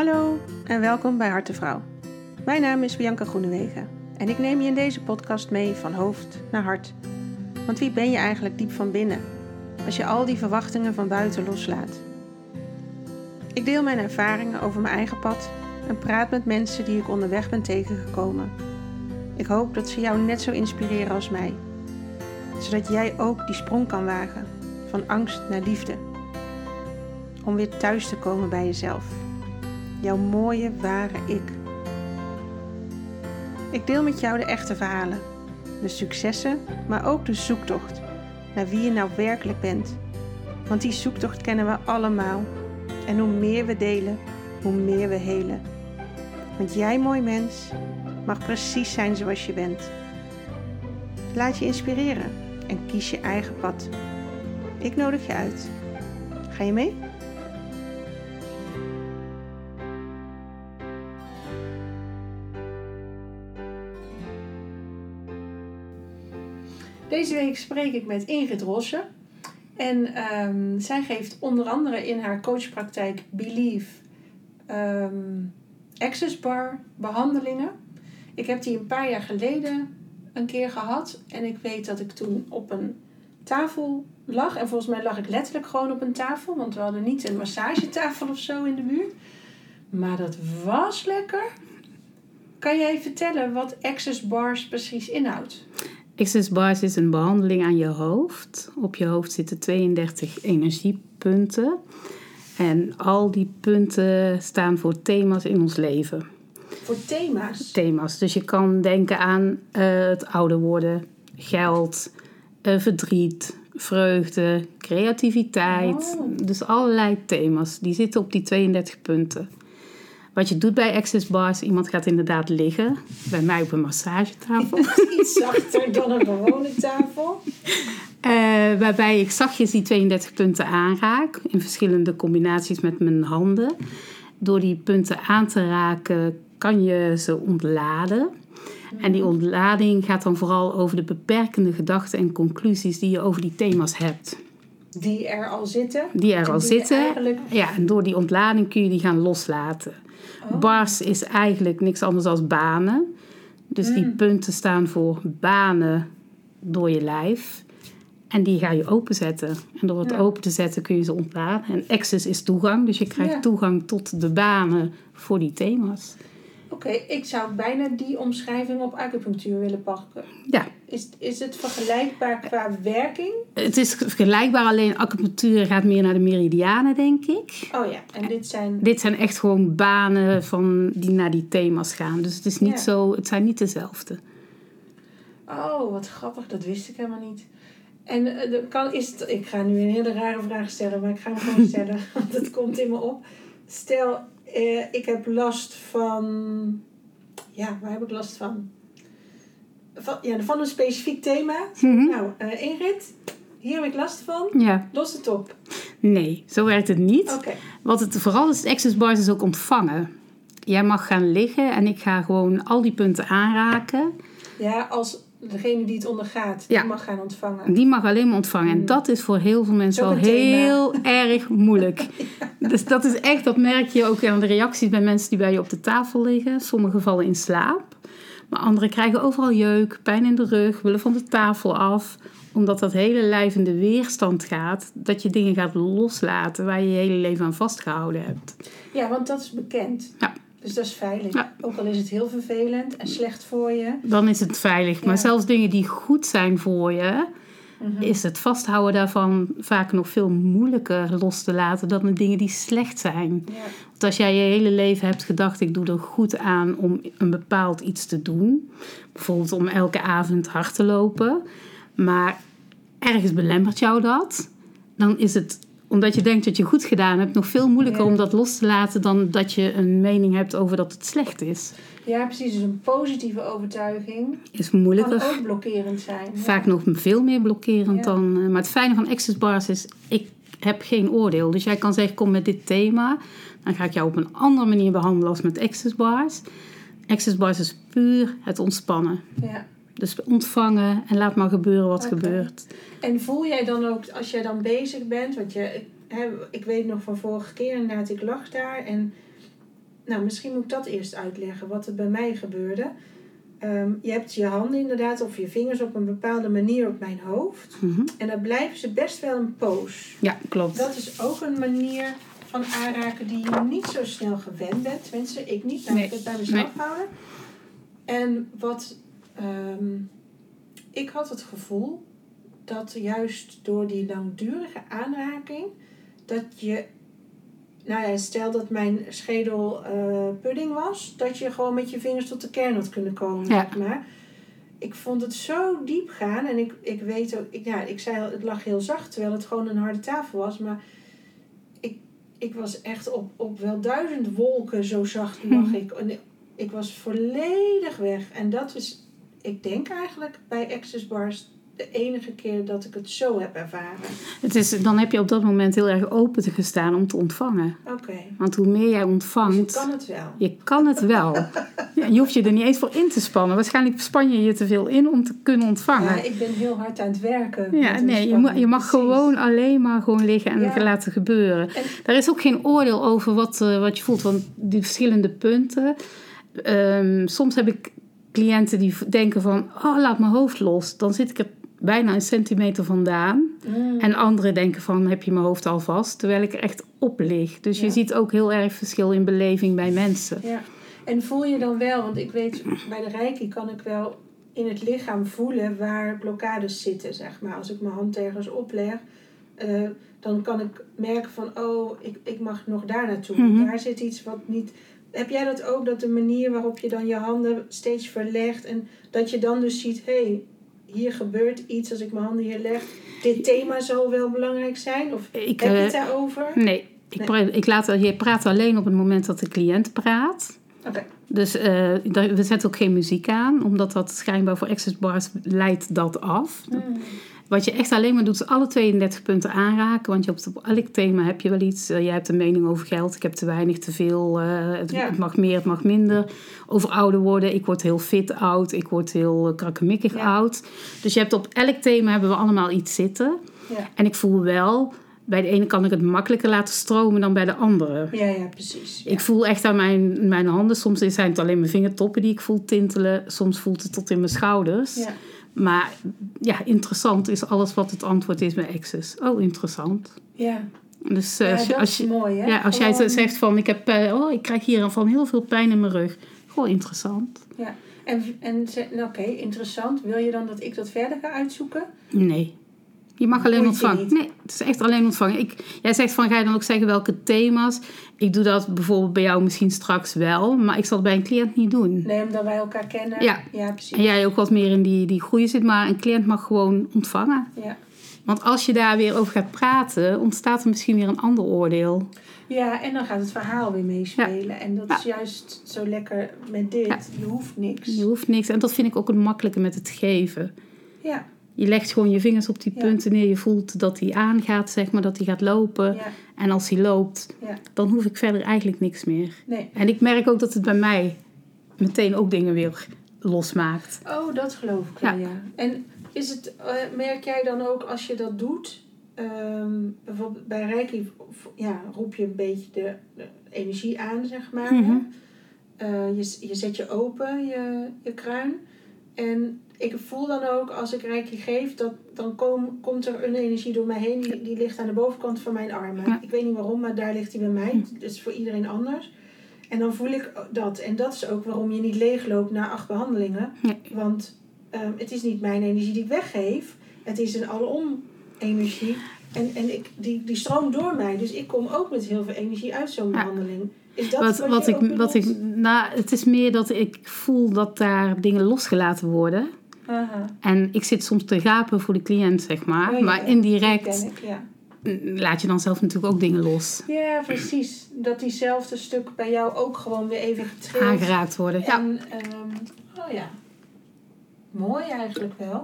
Hallo en welkom bij Hartenvrouw. Mijn naam is Bianca Groenewegen en ik neem je in deze podcast mee van hoofd naar hart. Want wie ben je eigenlijk diep van binnen als je al die verwachtingen van buiten loslaat? Ik deel mijn ervaringen over mijn eigen pad en praat met mensen die ik onderweg ben tegengekomen. Ik hoop dat ze jou net zo inspireren als mij, zodat jij ook die sprong kan wagen van angst naar liefde. Om weer thuis te komen bij jezelf. Jouw mooie, ware ik. Ik deel met jou de echte verhalen, de successen, maar ook de zoektocht naar wie je nou werkelijk bent. Want die zoektocht kennen we allemaal. En hoe meer we delen, hoe meer we helen. Want jij, mooi mens, mag precies zijn zoals je bent. Laat je inspireren en kies je eigen pad. Ik nodig je uit. Ga je mee? Deze week spreek ik met Ingrid Rosse. En ehm, zij geeft onder andere in haar coachpraktijk Believe um, Access Bar behandelingen. Ik heb die een paar jaar geleden een keer gehad. En ik weet dat ik toen op een tafel lag. En volgens mij lag ik letterlijk gewoon op een tafel. Want we hadden niet een massagetafel of zo in de buurt. Maar dat was lekker. Kan jij vertellen wat Access Bars precies inhoudt? Access Bars is een behandeling aan je hoofd. Op je hoofd zitten 32 energiepunten. En al die punten staan voor thema's in ons leven. Voor thema's? Thema's. Dus je kan denken aan uh, het ouder worden, geld, uh, verdriet, vreugde, creativiteit. Oh. Dus allerlei thema's. Die zitten op die 32 punten. Wat je doet bij Access Bars, iemand gaat inderdaad liggen. Bij mij op een massagetafel. Iets zachter dan een gewone tafel. Uh, waarbij ik zachtjes die 32 punten aanraak. In verschillende combinaties met mijn handen. Door die punten aan te raken kan je ze ontladen. En die ontlading gaat dan vooral over de beperkende gedachten en conclusies die je over die thema's hebt. Die er al zitten? Die er al zitten. Eigenlijk... Ja, en door die ontlading kun je die gaan loslaten. Oh. Bars is eigenlijk niks anders dan banen. Dus die mm. punten staan voor banen door je lijf. En die ga je openzetten. En door het open te zetten kun je ze ontladen. En access is toegang. Dus je krijgt toegang tot de banen voor die thema's. Oké, ik zou bijna die omschrijving op acupunctuur willen pakken. Ja. Is, is het vergelijkbaar qua werking? Het is vergelijkbaar, alleen acupunctuur gaat meer naar de meridianen, denk ik. Oh ja, en dit zijn... Dit zijn echt gewoon banen van, die naar die thema's gaan. Dus het, is niet zo, het zijn niet dezelfde. Oh, wat grappig, dat wist ik helemaal niet. En uh, kan, is het, ik ga nu een hele rare vraag stellen, maar ik ga hem gewoon stellen, want het komt in me op. Stel, uh, ik heb last van. Ja, waar heb ik last van? Van, ja, van een specifiek thema. Mm-hmm. Nou, uh, Ingrid, hier heb ik last van. Ja. Los het op. Nee, zo werkt het niet. Okay. Wat het vooral is, Access Bars is ook ontvangen. Jij mag gaan liggen en ik ga gewoon al die punten aanraken. Ja, als degene die het ondergaat, die mag gaan ontvangen. Die mag alleen maar ontvangen. En mm. dat is voor heel veel mensen wel heel erg moeilijk. Dus dat is echt, dat merk je ook aan de reacties bij mensen die bij je op de tafel liggen. Sommigen vallen in slaap. Maar anderen krijgen overal jeuk, pijn in de rug, willen van de tafel af. Omdat dat hele lijf in de weerstand gaat. Dat je dingen gaat loslaten waar je je hele leven aan vastgehouden hebt. Ja, want dat is bekend. Ja. Dus dat is veilig. Ook al is het heel vervelend en slecht voor je. Dan is het veilig. Maar zelfs dingen die goed zijn voor je, mhm. is het vasthouden daarvan vaak nog veel moeilijker los te laten dan de dingen die slecht zijn. Ja. Want als jij je hele leven hebt gedacht, ik doe er goed aan om een bepaald iets te doen. Bijvoorbeeld om elke avond hard te lopen. Maar ergens belemmert jou dat. Dan is het omdat je denkt dat je goed gedaan hebt, nog veel moeilijker om dat los te laten dan dat je een mening hebt over dat het slecht is. Ja, precies. Dus een positieve overtuiging is moeilijker. kan ook blokkerend zijn. Vaak nog veel meer blokkerend dan. Eh, maar het fijne van Access Bars is, ik heb geen oordeel. Dus jij kan zeggen, kom met dit thema. Dan ga ik jou op een andere manier behandelen als met Access Bars. Access Bars is puur het ontspannen. Ja. Dus ontvangen en laat maar gebeuren wat gebeurt. En voel jij dan ook, als jij dan bezig bent, want je, hè, ik weet nog van vorige keer inderdaad, ik lag daar en nou, misschien moet ik dat eerst uitleggen, wat er bij mij gebeurde. Ehm, je hebt je handen inderdaad of je vingers op een bepaalde manier op mijn hoofd. Mhm. En dan blijven ze best wel een poos. Ja, klopt. Dat is ook een manier van aanraken die je niet zo snel gewend bent. Tenminste, ik niet. Nou, Nee. ik het bij mezelf Nee. houden. En wat... ehm, ik had het gevoel dat juist door die langdurige aanraking... dat je... Nou ja, stel dat mijn schedel eh, pudding was... dat je gewoon met je vingers tot de kern had kunnen komen, Ja. maar. Ik vond het zo diep gaan. En ik, ik weet ook... Ik, ja, ik zei al, het lag heel zacht, terwijl het gewoon een harde tafel was. Maar ik, was echt op, op wel duizend wolken, zo zacht lag. En ik- ik was volledig weg. En dat is, ik denk eigenlijk bij Access Bars de enige keer dat ik het zo heb ervaren. Het is, dan heb je op dat moment heel erg open te gestaan om te ontvangen. Oké, Want hoe meer jij dus je ontvangt, kan het wel. je kan het wel. Ja, je hoeft je er niet eens voor in te spannen. Waarschijnlijk span je je te veel in om te kunnen ontvangen. Ja, ik ben heel hard aan het werken. Ja, nee, je, mag, je mag Precies. gewoon alleen maar gewoon liggen en Ja. laten gebeuren. En- Er is ook geen oordeel over wat, eh, wat je voelt, want die verschillende punten. ehm, soms heb ik cliënten die denken van, oh, laat mijn hoofd los. Dan zit ik er bijna een centimeter vandaan. Mm, En anderen denken van, heb je mijn hoofd al vast? Terwijl ik er echt op lig. Dus je ziet ook heel erg verschil in beleving bij mensen. ja. En voel je dan wel, want ik weet, bij de reiki kan ik wel in het lichaam voelen waar blokkades zitten, zeg maar. Als ik mijn hand ergens opleg, eh, dan kan ik merken van, oh, ik, ik mag nog daar naartoe. Mhm. Daar zit iets wat niet... Heb jij dat ook, dat de manier waarop je dan je handen steeds verlegt en dat je dan dus ziet, hé, hey, hier gebeurt iets als ik mijn handen hier leg. Dit thema zal wel belangrijk zijn? Of Ik, heb je eh, het daarover? nee, ik, Nee. ik laat, je praat alleen op het moment dat de cliënt praat. Oké. Dus eh, we zetten ook geen muziek aan, omdat dat schijnbaar voor access bars leidt dat af. Mm. Wat je echt alleen maar doet, is alle 32 punten aanraken. Want je op elk thema heb je wel iets. Eh, jij hebt een mening over geld. Ik heb te weinig, te veel. eh, het, Ja. het mag meer, het mag minder. Over ouder worden. Ik word heel fit oud. Ik word heel eh, krakkemikkig Ja. oud. Dus je hebt op elk thema hebben we allemaal iets zitten. Ja. En ik voel wel, bij de ene kan ik het makkelijker laten stromen dan bij de andere. Ja, ja, precies. Ja. Ik voel echt aan mijn, mijn handen. Soms zijn het alleen mijn vingertoppen die ik voel tintelen. Soms voelt het tot in mijn schouders. Ja. Maar ja, interessant is alles wat het antwoord is bij Access. Oh, interessant. Ja, Dus eh, ja als, je, als, mooi, hè? ja, als jij zegt van ik, heb, eh, oh, ik krijg hier van heel veel pijn in mijn rug. Gewoon interessant. Ja. En, en nou, oké, interessant. Wil je dan dat ik dat verder ga uitzoeken? Nee. Je mag alleen ontvangen. Nee, het is echt alleen ontvangen. Ik, jij zegt van ga je dan ook zeggen welke thema's. Ik doe dat bijvoorbeeld bij jou misschien straks wel. Maar ik zal het bij een cliënt niet doen. Nee, omdat wij elkaar kennen. Ja. Ja, precies. En jij ook wat meer in die, die groei zit. Maar een cliënt mag gewoon ontvangen. Ja. Want als je daar weer over gaat praten, ontstaat er misschien weer een ander oordeel. ja, en dan gaat het verhaal weer meespelen. En dat Ja. is juist zo lekker met dit. Ja. Je hoeft niks. Je hoeft niks. En dat vind ik ook het makkelijke met het geven. Ja, Je legt gewoon je vingers op die punten neer. Je voelt dat hij aangaat, zeg maar, dat hij gaat lopen. En als hij loopt, dan hoef ik verder eigenlijk niks meer. Nee. En ik merk ook dat het bij mij meteen ook dingen weer losmaakt. Oh, dat geloof ik wel, Ja. ja. En is het, eh, merk jij dan ook als je dat doet... ehm, bijvoorbeeld bij Reiki ja, roep je een beetje de, de energie aan, zeg maar. Mhm. Eh, je, je zet je open, je, je kruin. En ik voel dan ook, als ik reiki geef, dat dan kom, komt er een energie door mij heen. Die, die ligt aan de bovenkant van mijn armen. Ja. Ik weet niet waarom, maar daar ligt die bij mij. Het is voor iedereen anders. En dan voel ik dat. En dat is ook waarom je niet leegloopt na acht behandelingen. Want ehm, het is niet mijn energie die ik weggeef. Het is een alom energie. En, en ik, die, die stroomt door mij. Dus ik kom ook met heel veel energie uit zo'n Ja. behandeling. Is dat Wat, wat, wat, ik, wat ik, nou, het is meer dat ik voel dat daar dingen losgelaten worden. Aha. En ik zit soms te gapen voor de cliënt, zeg maar. Oh ja, maar ja. indirect ik, ja. laat je dan zelf natuurlijk ook dingen los. Ja, precies. Dat diezelfde stuk bij jou ook gewoon weer even getrild. Aangeraakt worden. Ja. En, ehm, oh ja. Mooi eigenlijk wel.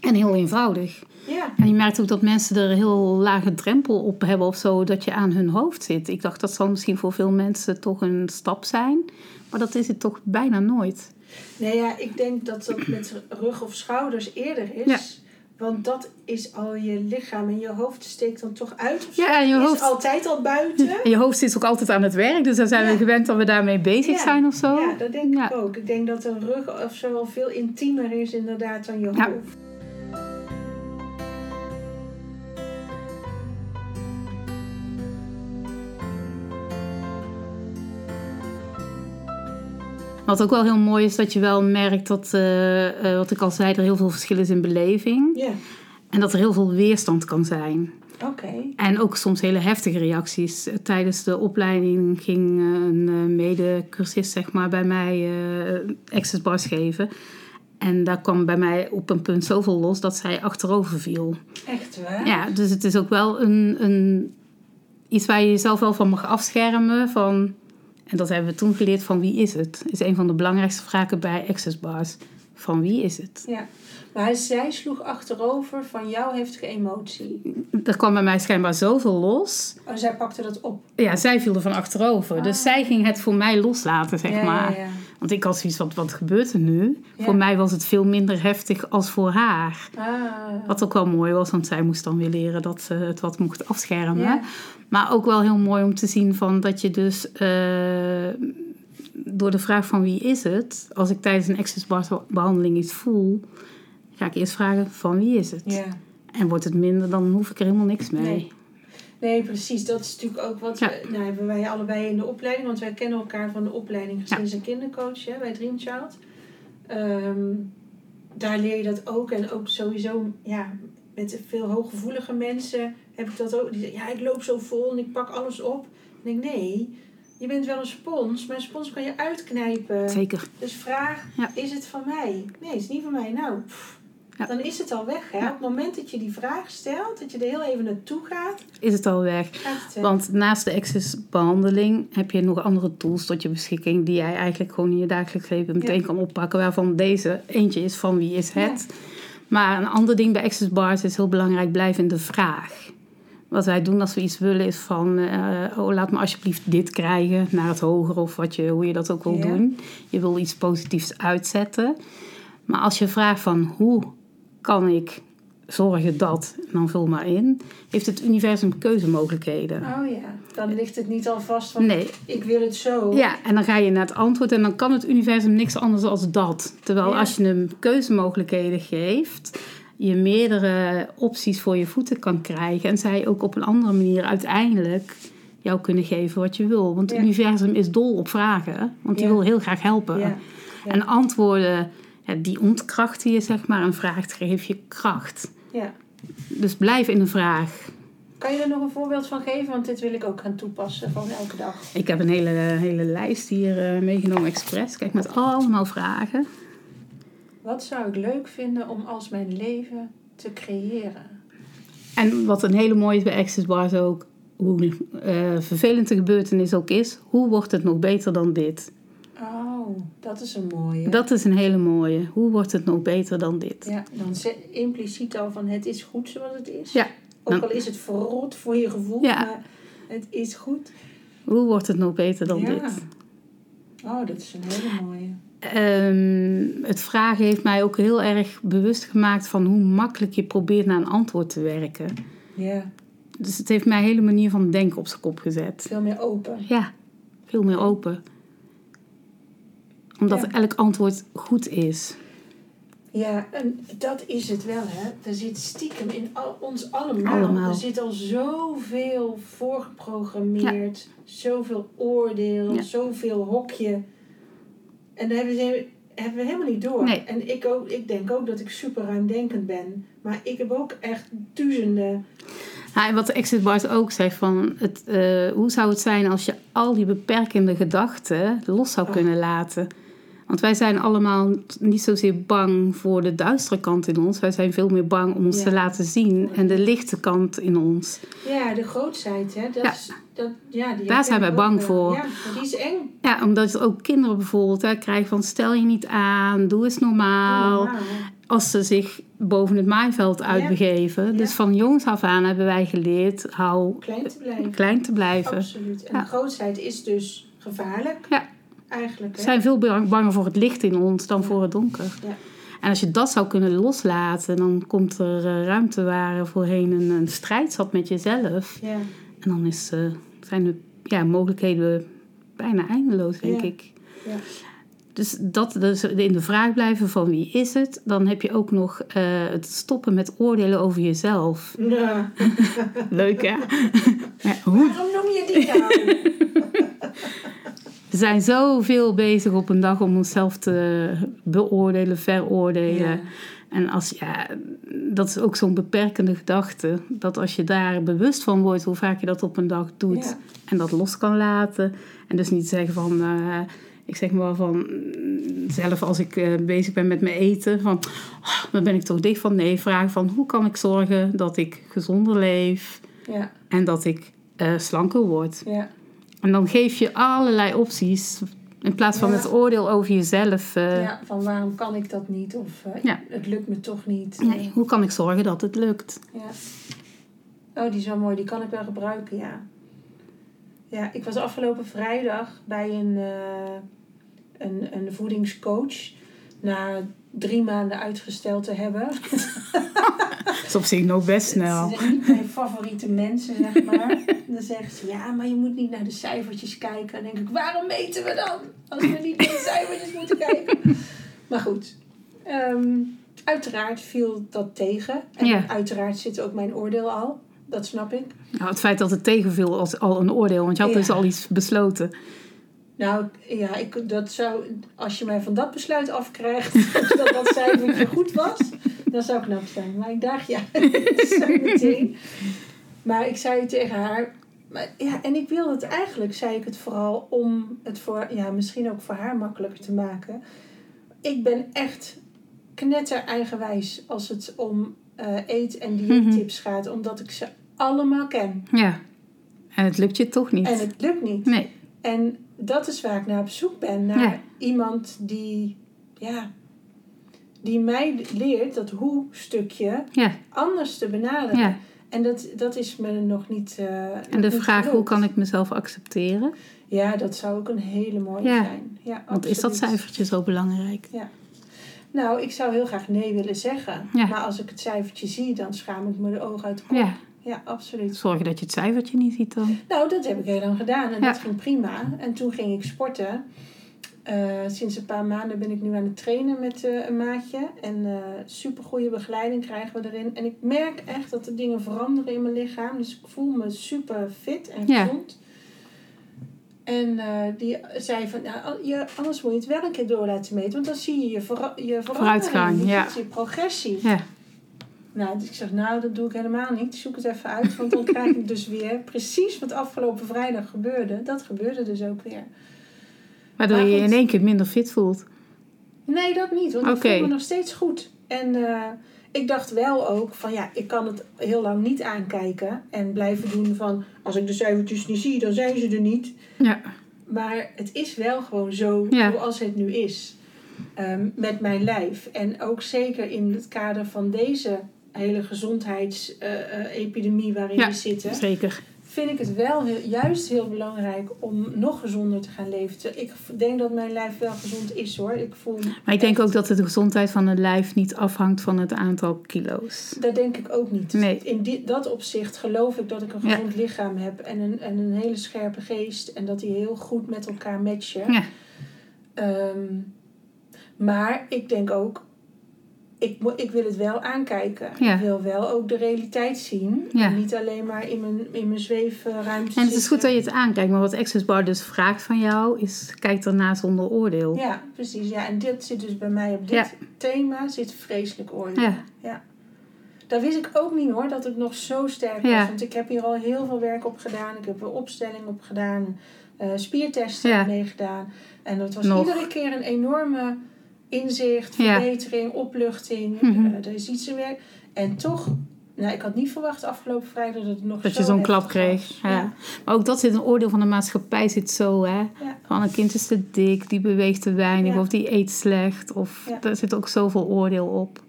En heel eenvoudig. Ja. En je merkt ook dat mensen er een heel lage drempel op hebben of zo, dat je aan hun hoofd zit. Ik dacht dat zal misschien voor veel mensen toch een stap zijn, maar dat is het toch bijna nooit. Nee, ja, ik denk dat dat met rug of schouders eerder is. Ja. Want dat is al je lichaam en je hoofd steekt dan toch uit. Of Ja, en je is hoofd, altijd al buiten. en je hoofd zit ook altijd aan het werk. Dus dan zijn Ja. we gewend dat we daarmee bezig Ja. zijn of zo. Ja, dat denk ik ook. Ik denk dat een rug of zo veel intiemer is inderdaad dan je hoofd. Wat ook wel heel mooi is, dat je wel merkt dat, eh, eh, wat ik al zei, er heel veel verschil is in beleving. En dat er heel veel weerstand kan zijn. oké. En ook soms hele heftige reacties. Eh, Tijdens de opleiding ging een mede-cursist zeg maar, bij mij access bars geven. En daar kwam bij mij op een punt zoveel los dat zij achterover viel. Echt waar? Ja, dus het is ook wel een, een, iets waar je jezelf wel van mag afschermen. Van, en dat hebben we toen geleerd van wie is het? is een van de belangrijkste vragen bij access bars. Van wie is het? Ja. Maar zij sloeg achterover van jouw heftige emotie. Er kwam bij mij schijnbaar zoveel los. Oh, zij pakte dat op. Ja, zij viel er van achterover. Dus zij ging het voor mij loslaten, zeg Ah. Ja, maar. ja, ja. Want ik had zoiets, wat, wat gebeurt er nu? Ja. Voor mij was het veel minder heftig als voor haar. Ah, Wat ook wel mooi was, want zij moest dan weer leren dat ze het wat mocht afschermen. Ja. Maar ook wel heel mooi om te zien van dat je dus eh, door de vraag van wie is het, als ik tijdens een access bar behandeling iets voel, ga ik eerst vragen van wie is het. ja. En wordt het minder, dan hoef ik er helemaal niks mee. Nee. Nee, precies. Dat is natuurlijk ook wat Ja. we, nou, hebben wij allebei in de opleiding. Want wij kennen elkaar van de opleiding gezins- en kindercoach hè, bij Dream Child. Ehm, daar leer je dat ook. En ook sowieso, ja, met veel hooggevoelige mensen heb ik dat ook. Die zeggen, ja, ik loop zo vol en ik pak alles op. En ik denk, nee, je bent wel een spons, maar een spons kan je uitknijpen. Zeker. Dus vraag, Ja. is het van mij? Nee, het is niet van mij. Nou, pff, Ja. dan is het al weg. Hè? Ja. Op het moment dat je die vraag stelt, dat je er heel even naartoe gaat, Is het al weg? gaat het weg. Want naast de access-behandeling heb je nog andere tools tot je beschikking die jij eigenlijk gewoon in je dagelijks leven meteen Ja. kan oppakken. Waarvan deze eentje is van wie is het. Maar een ander ding bij access bars is heel belangrijk, blijf in de vraag. Wat wij doen als we iets willen is van, eh, oh laat me alsjeblieft dit krijgen naar het hoger of wat je, hoe je dat ook wil doen. Je wil iets positiefs uitzetten. Maar als je vraagt van hoe kan ik zorgen dat, en dan vul maar in, heeft het universum keuzemogelijkheden. Oh ja, dan ligt het niet al vast van Nee, ik wil het zo. ja, en dan ga je naar het antwoord en dan kan het universum niks anders dan dat. Terwijl Ja. als je hem keuzemogelijkheden geeft, je meerdere opties voor je voeten kan krijgen en zij ook op een andere manier uiteindelijk jou kunnen geven wat je wil. Want het Ja. universum is dol op vragen, want die Ja. wil heel graag helpen. En antwoorden, ja, die ontkrachten je zeg maar en vraagt geef je kracht. Ja. Dus blijf in de vraag. Kan je er nog een voorbeeld van geven? Want dit wil ik ook gaan toepassen, gewoon elke dag. Ik heb een hele, hele lijst hier eh, meegenomen expres. Kijk, met allemaal vragen. Wat zou ik leuk vinden om als mijn leven te creëren? En wat een hele mooie is bij Access Bars ook, hoe eh, vervelend de gebeurtenis ook is, hoe wordt het nog beter dan dit? Oh, dat is een mooie. Dat is een hele mooie. Hoe wordt het nog beter dan dit? Ja, dan zet impliciet al van het is goed zoals het is. Ja. Ook Dan- al is het verrot voor je gevoel, Ja. maar het is goed. Hoe wordt het nog beter dan Ja. dit? Oh, dat is een hele mooie. Ehm, het vragen heeft mij ook heel erg bewust gemaakt van hoe makkelijk je probeert naar een antwoord te werken. Ja, Dus het heeft mijn hele manier van denken op zijn kop gezet. veel meer open. Ja, veel meer open. Omdat Ja. elk antwoord goed is. Ja, en dat is het wel, hè. Er zit stiekem in al, ons allemaal. Allemaal. Er zit al zoveel voorgeprogrammeerd. Zoveel oordeel, Ja. zoveel hokje. En daar hebben, ze, hebben we helemaal niet door. Nee. En ik, ook, ik denk ook dat ik super ruimdenkend ben. Maar ik heb ook echt duizenden... Ja, en wat de Exit Bars ook zegt, van het, eh, hoe zou het zijn als je al die beperkende gedachten los zou Oh. kunnen laten? Want wij zijn allemaal niet zozeer bang voor de duistere kant in ons. Wij zijn veel meer bang om ons Ja. te laten zien en de lichte kant in ons. Ja, de grootsheid, hè. Dat Ja. Is, dat, ja, die Daar zijn wij bang ook wel. voor. Ja, die is eng. Ja, omdat ook kinderen bijvoorbeeld hè, krijgen van stel je niet aan, doe eens normaal. Normaal. Als ze zich boven het maaiveld uitbegeven. Ja. Dus van jongs af aan hebben wij geleerd hou Klein te blijven. klein te blijven. Absoluut. En Ja. de grootsheid is dus gevaarlijk. Ja. Eigenlijk. We zijn veel bang- banger voor het licht in ons dan voor het donker. Ja. En als je dat zou kunnen loslaten, dan komt er uh, ruimte waar voorheen een, een, strijd zat met jezelf. Ja. En dan is, uh, zijn de ja, mogelijkheden bijna eindeloos, denk Ja. ik. Ja. Dus dat dus in de vraag blijven van wie is het, dan heb je ook nog eh, het stoppen met oordelen over jezelf. Nou, Leuk hè? Ja, hoe waarom noem je die nou? We zijn zoveel bezig op een dag om onszelf te beoordelen, veroordelen. Ja. En als, ja, dat is ook zo'n beperkende gedachte. Dat als je daar bewust van wordt hoe vaak je dat op een dag doet. Ja. En dat los kan laten. En dus niet zeggen van, eh, ik zeg maar van, zelf als ik eh, bezig ben met mijn eten. Van, oh, dan ben ik toch dicht van nee. Vraag van, hoe kan ik zorgen dat ik gezonder leef. Ja, En dat ik eh, slanker word. ja. En dan geef je allerlei opties. In plaats van Ja. het oordeel over jezelf. eh, ja, van waarom kan ik dat niet? Of eh, Ja. het lukt me toch niet. nee, hoe kan ik zorgen dat het lukt? Ja. Oh, die is wel mooi. Die kan ik wel gebruiken, ja. Ja, ik was afgelopen vrijdag bij een, eh, een, een voedingscoach. Na drie maanden uitgesteld te hebben. Dat is op zich nog best snel. Het zijn niet mijn favoriete mensen, zeg maar. Dan zegt ze, ja, maar je moet niet naar de cijfertjes kijken. Dan denk ik, waarom meten we dan? Als we niet naar de cijfertjes moeten kijken. Maar goed. Ehm, uiteraard viel dat tegen. En Ja. uiteraard zit ook mijn oordeel al. Dat snap ik. Nou, het feit dat het tegenviel als al een oordeel. Want je had Ja. dus al iets besloten. Nou, ja, ik, dat zou, als je mij van dat besluit afkrijgt dat dat cijfertje goed was, dan zou ik knap zijn. Maar ik dacht, ja, zo meteen. Maar ik zei tegen haar, maar, ja, en ik wil het eigenlijk, zei ik het vooral om het voor, ja, misschien ook voor haar makkelijker te maken. Ik ben echt knetter eigenwijs als het om eh, eet- en dieettips gaat, omdat ik ze allemaal ken. Ja. En het lukt je toch niet. En het lukt niet. Nee. En dat is waar ik naar op zoek ben. Naar Ja. iemand die, ja, die mij leert dat hoe-stukje Ja. anders te benaderen. ja. En dat, dat is me nog niet. eh, En de vraag, hoe kan ik mezelf accepteren? Ja, dat zou ook een hele mooie Ja. zijn. Ja, Want is dat cijfertje zo belangrijk? Nou, ik zou heel graag nee willen zeggen. Ja. Maar als ik het cijfertje zie, dan schaam ik me de ogen uit de kop. Ja. Ja, absoluut. Zorgen dat je het cijfertje niet ziet dan. Nou, dat heb ik heel lang gedaan en Ja. dat ging prima. En toen ging ik sporten. Eh, sinds een paar maanden ben ik nu aan het trainen met eh, een maatje. En eh super goede begeleiding krijgen we erin. En ik merk echt dat er dingen veranderen in mijn lichaam. Dus ik voel me super fit en Ja. gezond. En die zei van, nou, je, anders moet je het wel een keer door laten meten. Want dan zie je je, vera- je verandering. Vooruitgang, je ja. ziet je progressie. Ja. Nou, dus ik zeg, nou, dat doe ik helemaal niet. Zoek het even uit, want dan krijg ik dus weer precies wat afgelopen vrijdag gebeurde. Dat gebeurde dus ook weer. Waardoor Maar je je in één keer minder fit voelt. Nee, dat niet, want Oké. ik voel me nog steeds goed. En eh, ik dacht wel ook van, ja, ik kan het heel lang niet aankijken en blijven doen van, als ik de cijfertjes niet zie, dan zijn ze er niet. Ja. Maar het is wel gewoon zo Ja. zoals het nu is. Ehm, met mijn lijf. En ook zeker in het kader van deze hele gezondheidsepidemie waarin Ja, we zitten. Zeker. Vind ik het wel heel, juist heel belangrijk om nog gezonder te gaan leven. Ik denk dat mijn lijf wel gezond is hoor. Ik voel Maar ik denk echt- ook dat de gezondheid van het lijf niet afhangt van het aantal kilo's. Dat denk ik ook niet. Nee. In die, dat opzicht geloof ik dat ik een Ja. gezond lichaam heb en een, en een hele scherpe geest. En dat die heel goed met elkaar matchen. Ja. Ehm, maar ik denk ook, ik, ik wil het wel aankijken. Ja. Ik wil wel ook de realiteit zien. Ja. En niet alleen maar in mijn, in mijn zweefruimte En het is goed dat je het aankijkt, maar wat Access Bar dus vraagt van jou is: kijk daarna zonder oordeel. Ja, precies. Ja, en dit zit dus bij mij op dit Ja. thema zit vreselijk oordeel. Ja. ja. Daar wist ik ook niet hoor, dat het nog zo sterk was. Want ik heb hier al heel veel werk op gedaan. Ik heb er opstelling op gedaan. eh spiertesten meegedaan. En dat was Nog. iedere keer een enorme inzicht, Ja. verbetering, opluchting. Mhm. Eh, er is iets in werk. En toch, nou, ik had niet verwacht afgelopen vrijdag dat het nog Dat zo je zo'n klap kreeg. Ja. Maar ook dat zit een oordeel van de maatschappij zit zo, hè? Ja. Van een kind is te dik, die beweegt te weinig Ja. of die eet slecht. Of daar zit ook zoveel oordeel op.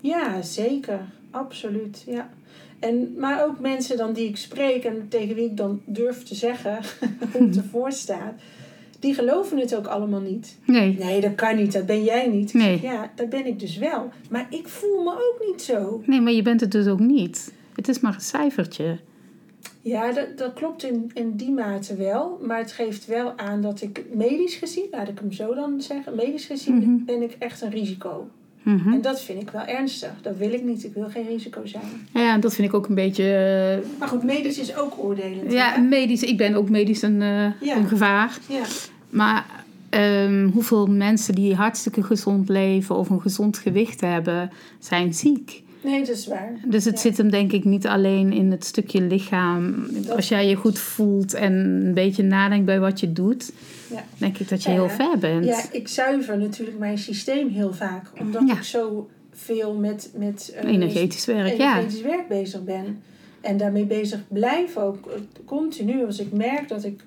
Ja, zeker. Absoluut, ja. En, maar ook mensen dan die ik spreek en tegen wie ik dan durf te zeggen hoe het ervoor staat. Die geloven het ook allemaal niet. Nee. Nee, dat kan niet, dat ben jij niet. Nee. ja, dat ben ik dus wel. Maar ik voel me ook niet zo. Nee, maar je bent het dus ook niet. Het is maar een cijfertje. Ja, dat, dat klopt in, in die mate wel. Maar het geeft wel aan dat ik medisch gezien, laat ik hem zo dan zeggen, medisch gezien Mhm. ben ik echt een risico. Mhm. En dat vind ik wel ernstig. Dat wil ik niet. Ik wil geen risico zijn. Ja, dat vind ik ook een beetje... eh, Maar goed, medisch is ook oordelend. ja, hè? medisch. Ik ben ook medisch een, eh, Ja. een gevaar. ja. Maar ehm, hoeveel mensen die hartstikke gezond leven of een gezond gewicht hebben, zijn ziek. Nee, dat is waar. Dus het Ja. zit hem denk ik niet alleen in het stukje lichaam. Dat- Als jij je goed voelt en een beetje nadenkt bij wat je doet, Ja. denk ik dat je Ja. heel ver bent. Ja, ik zuiver natuurlijk mijn systeem heel vaak. Omdat ik zo veel met, met eh, Energetisch werk, ja. energetisch werk bezig ben. En daarmee bezig blijf ook eh, continu. Als ik merk dat ik